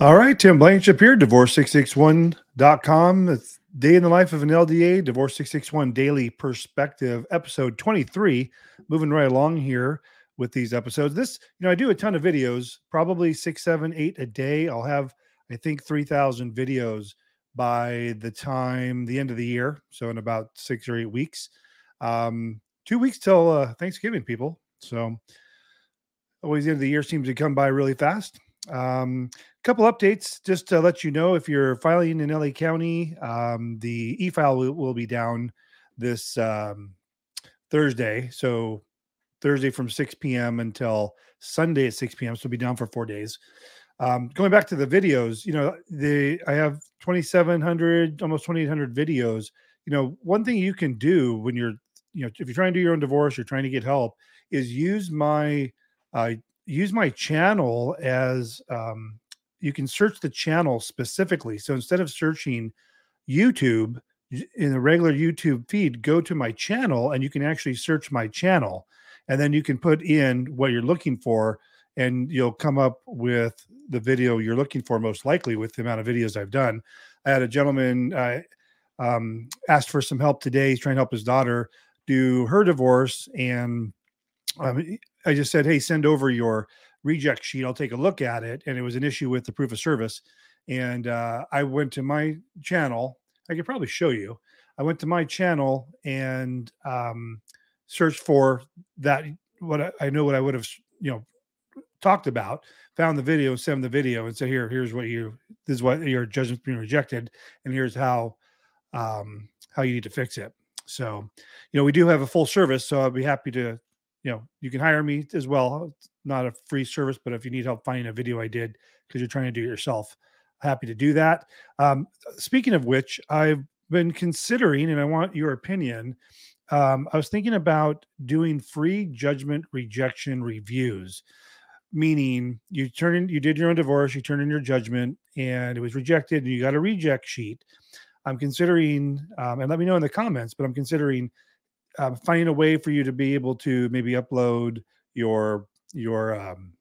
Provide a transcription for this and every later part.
All right, Tim Blankenship here, divorce661.com. It's Day in the Life of an LDA, Divorce 661 Daily Perspective, episode 23. Moving right along here with these episodes. This, you know, I do a ton of videos, probably six, seven, eight a day. I'll have, I think, 3,000 videos by the time the end of the year. So, in about six or eight weeks. Um, two weeks till uh, Thanksgiving, people. So, always the end of the year seems to come by really fast. Um, couple updates just to let you know if you're filing in LA County, um, the e file will, will, be down this um, Thursday. So, Thursday from 6 p.m. until Sunday at 6 p.m. So, it'll be down for four days. Um, going back to the videos, you know, the I have 2,700, almost 2,800 videos. You know, one thing you can do when you're, you know, if you're trying to do your own divorce, you're trying to get help, is use my uh, use my channel as um, you can search the channel specifically. So instead of searching YouTube in the regular YouTube feed, go to my channel and you can actually search my channel. And then you can put in what you're looking for and you'll come up with the video you're looking for, most likely with the amount of videos I've done. I had a gentleman uh, um, asked for some help today. He's trying to help his daughter do her divorce. And um, I just said, hey, send over your reject sheet. I'll take a look at it. And it was an issue with the proof of service. And uh, I went to my channel. I could probably show you. I went to my channel and um, searched for that. What I, I know what I would have, you know, talked about. Found the video, sent the video, and said, "Here, here's what you. This is what your judgment's being rejected, and here's how, um, how you need to fix it." So, you know, we do have a full service, so I'd be happy to you know, you can hire me as well. It's not a free service, but if you need help finding a video I did because you're trying to do it yourself, happy to do that. Um, speaking of which, I've been considering, and I want your opinion. Um, I was thinking about doing free judgment rejection reviews, meaning you turn in, you did your own divorce, you turned in your judgment, and it was rejected, and you got a reject sheet. I'm considering, um, and let me know in the comments, but I'm considering uh, finding a way for you to be able to maybe upload your your um,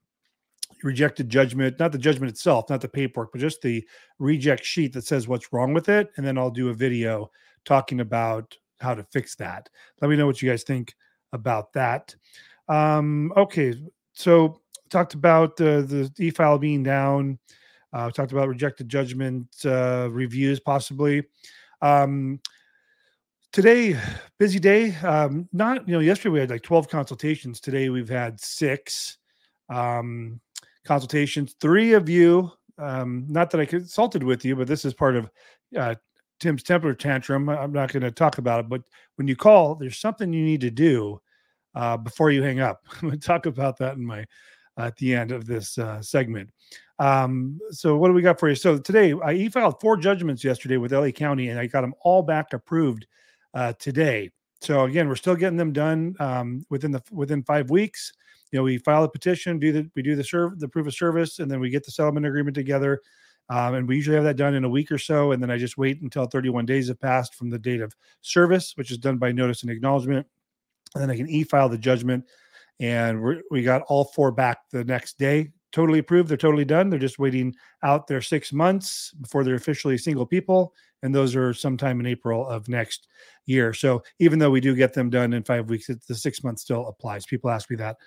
rejected judgment, not the judgment itself, not the paperwork, but just the reject sheet that says what's wrong with it, and then I'll do a video talking about how to fix that. Let me know what you guys think about that. Um, okay, so talked about the the e-file being down. Uh, talked about rejected judgment uh, reviews possibly. Um, today busy day. Um not you know yesterday we had like 12 consultations. Today we've had six um consultations. Three of you um not that i consulted with you but this is part of uh tim's temper tantrum. I'm not going to talk about it but when you call there's something you need to do uh before you hang up. I'm going to talk about that in my uh, at the end of this uh, segment. Um so what do we got for you? So today i e-filed four judgments yesterday with la county and i got them all back approved uh, today. So again, we're still getting them done um, within the within five weeks. You know, we file a petition, do the we do the serve the proof of service, and then we get the settlement agreement together. Um, and we usually have that done in a week or so. And then I just wait until 31 days have passed from the date of service, which is done by notice and acknowledgement. And then I can e-file the judgment. And we we got all four back the next day totally approved. They're totally done. They're just waiting out their six months before they're officially single people. And those are sometime in April of next year. So even though we do get them done in five weeks, the six months still applies. People ask me that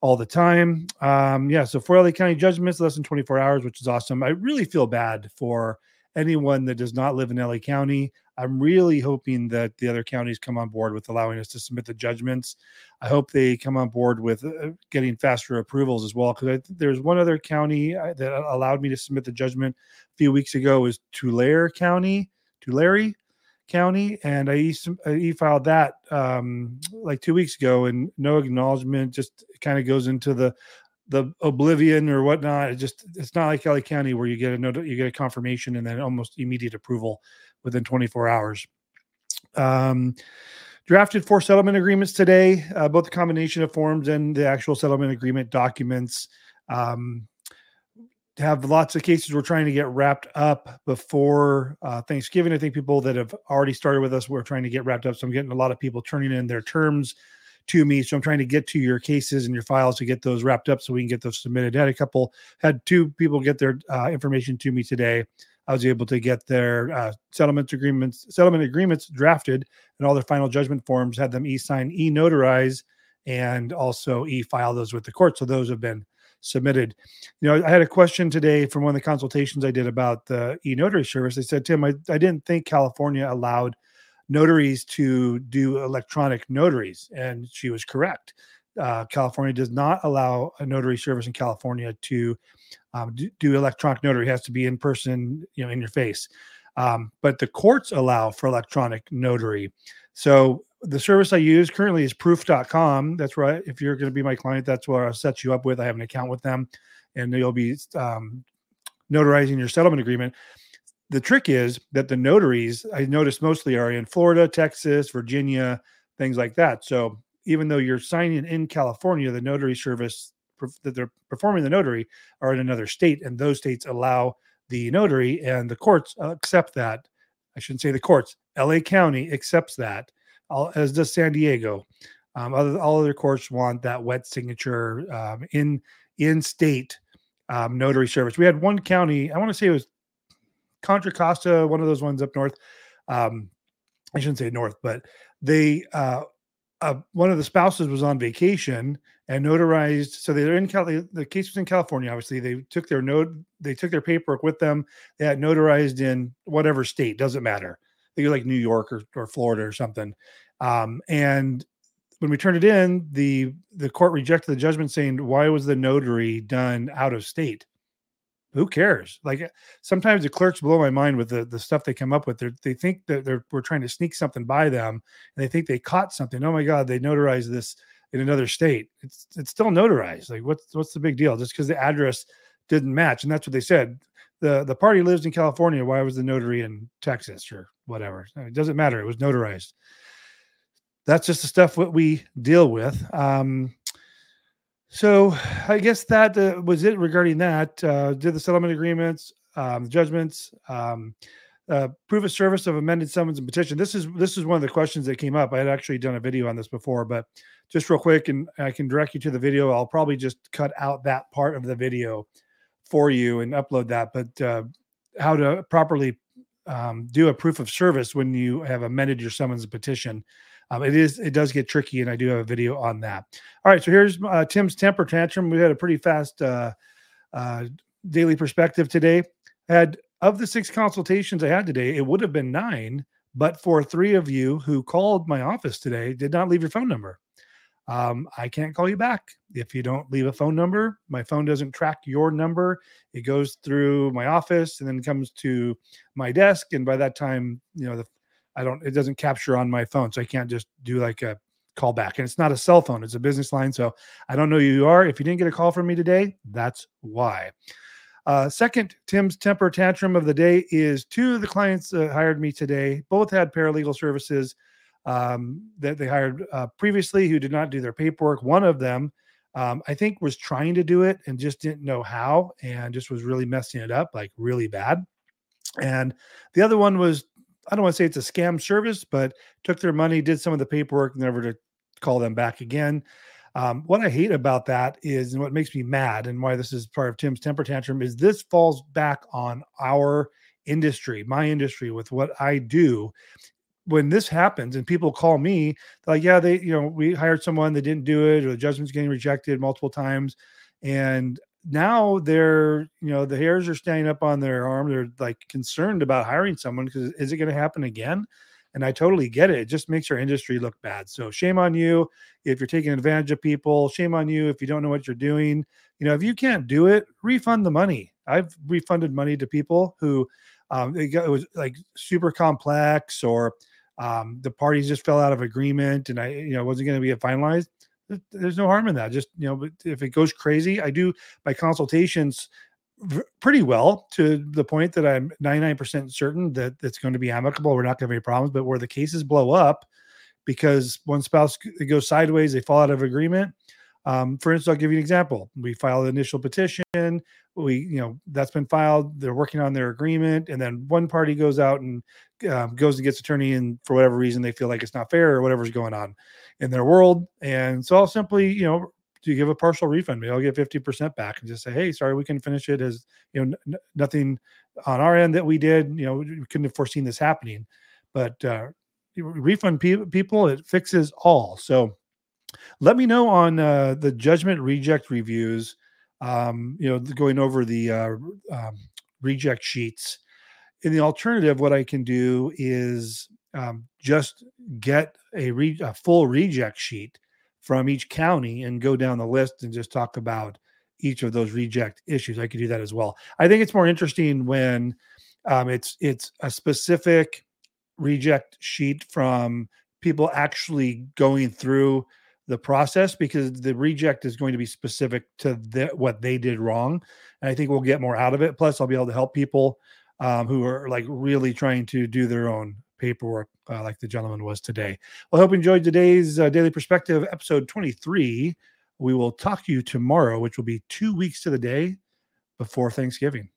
all the time. Um, yeah. So for LA County judgments, less than 24 hours, which is awesome. I really feel bad for anyone that does not live in LA County. I'm really hoping that the other counties come on board with allowing us to submit the judgments. I hope they come on board with uh, getting faster approvals as well. Because there's one other county uh, that allowed me to submit the judgment a few weeks ago is Tulare County, Tulare County, and I e- filed that um, like two weeks ago, and no acknowledgement. Just kind of goes into the the oblivion or whatnot. It just it's not like LA County where you get a note, you get a confirmation and then almost immediate approval within 24 hours. Um, drafted four settlement agreements today, uh, both the combination of forms and the actual settlement agreement documents. Um, have lots of cases we're trying to get wrapped up before uh, Thanksgiving. I think people that have already started with us, we're trying to get wrapped up. So I'm getting a lot of people turning in their terms to me. So I'm trying to get to your cases and your files to get those wrapped up so we can get those submitted. I had a couple, had two people get their uh, information to me today. I was able to get their uh, settlement agreements, settlement agreements drafted, and all their final judgment forms. Had them e-sign, e-notarize, and also e-file those with the court. So those have been submitted. You know, I had a question today from one of the consultations I did about the e-notary service. They said, Tim, I, I didn't think California allowed notaries to do electronic notaries, and she was correct. Uh, California does not allow a notary service in California to um, do, do, electronic notary. Has to be in person, you know, in your face. Um, but the courts allow for electronic notary. So the service I use currently is proof.com. That's right. If you're going to be my client, that's where I'll set you up with. I have an account with them and you'll be um, notarizing your settlement agreement. The trick is that the notaries I noticed mostly are in Florida, Texas, Virginia, things like that. So even though you're signing in California, the notary service that they're performing the notary are in another state, and those states allow the notary, and the courts accept that. I shouldn't say the courts. LA County accepts that, as does San Diego. Um, other, all other courts want that wet signature um, in in state um, notary service. We had one county. I want to say it was Contra Costa, one of those ones up north. Um, I shouldn't say north, but they uh, uh, one of the spouses was on vacation and notarized. So they're in Cal- The case was in California. Obviously, they took their note. They took their paperwork with them. They had notarized in whatever state. Doesn't matter. They go like New York or, or Florida or something. Um, and when we turned it in, the the court rejected the judgment, saying, "Why was the notary done out of state?" Who cares? Like sometimes the clerks blow my mind with the, the stuff they come up with. They're, they think that they're we're trying to sneak something by them, and they think they caught something. Oh my God, they notarized this in another state. It's it's still notarized. Like what's what's the big deal? Just because the address didn't match, and that's what they said. the The party lives in California. Why was the notary in Texas or whatever? It doesn't matter. It was notarized. That's just the stuff what we deal with. Um, so I guess that uh, was it regarding that. Uh, did the settlement agreements, um, judgments, um, uh, proof of service of amended summons and petition. This is this is one of the questions that came up. I had actually done a video on this before, but just real quick, and I can direct you to the video. I'll probably just cut out that part of the video for you and upload that. But uh, how to properly um, do a proof of service when you have amended your summons and petition. Um, it is it does get tricky, and I do have a video on that. All right, so here's uh, Tim's temper tantrum. We had a pretty fast uh, uh, daily perspective today. had of the six consultations I had today, it would have been nine, but for three of you who called my office today did not leave your phone number. Um, I can't call you back if you don't leave a phone number. My phone doesn't track your number. It goes through my office and then comes to my desk. And by that time, you know, the I don't, it doesn't capture on my phone. So I can't just do like a call back. And it's not a cell phone, it's a business line. So I don't know who you are. If you didn't get a call from me today, that's why. Uh, second, Tim's temper tantrum of the day is two of the clients uh, hired me today. Both had paralegal services um, that they hired uh, previously who did not do their paperwork. One of them, um, I think, was trying to do it and just didn't know how and just was really messing it up, like really bad. And the other one was I don't want to say it's a scam service, but took their money, did some of the paperwork, never to call them back again. Um, what I hate about that is, and what makes me mad, and why this is part of Tim's temper tantrum, is this falls back on our industry, my industry, with what I do. When this happens and people call me, like, yeah, they, you know, we hired someone, they didn't do it, or the judgment's getting rejected multiple times. And now they're you know the hairs are standing up on their arm they're like concerned about hiring someone because is it going to happen again? And i totally get it it just makes our industry look bad. So shame on you if you're taking advantage of people shame on you if you don't know what you're doing. You know if you can't do it refund the money. I've refunded money to people who um, it, got, it was like super complex or um, the parties just fell out of agreement and i you know wasn't going to be finalized there's no harm in that. Just you know, if it goes crazy, I do my consultations pretty well to the point that I'm 99% certain that it's going to be amicable. We're not going to have any problems. But where the cases blow up because one spouse goes sideways, they fall out of agreement. Um, for instance, I'll give you an example. We filed an initial petition. We, you know, that's been filed. They're working on their agreement, and then one party goes out and um, goes and gets attorney, and for whatever reason they feel like it's not fair or whatever's going on in their world. And so I'll simply, you know, to give a partial refund. Maybe I'll get 50% back and just say, hey, sorry, we can finish it as, you know, n- nothing on our end that we did. You know, we couldn't have foreseen this happening. But uh, refund pe- people, it fixes all. So let me know on uh, the judgment reject reviews, um, you know, going over the uh, um, reject sheets. In the alternative, what I can do is um, just get a, re- a full reject sheet from each county and go down the list and just talk about each of those reject issues. I could do that as well. I think it's more interesting when um, it's it's a specific reject sheet from people actually going through the process because the reject is going to be specific to the, what they did wrong. And I think we'll get more out of it. Plus, I'll be able to help people um, who are like really trying to do their own paperwork uh, like the gentleman was today. Well, I hope you enjoyed today's uh, Daily Perspective, episode 23. We will talk to you tomorrow, which will be two weeks to the day before Thanksgiving.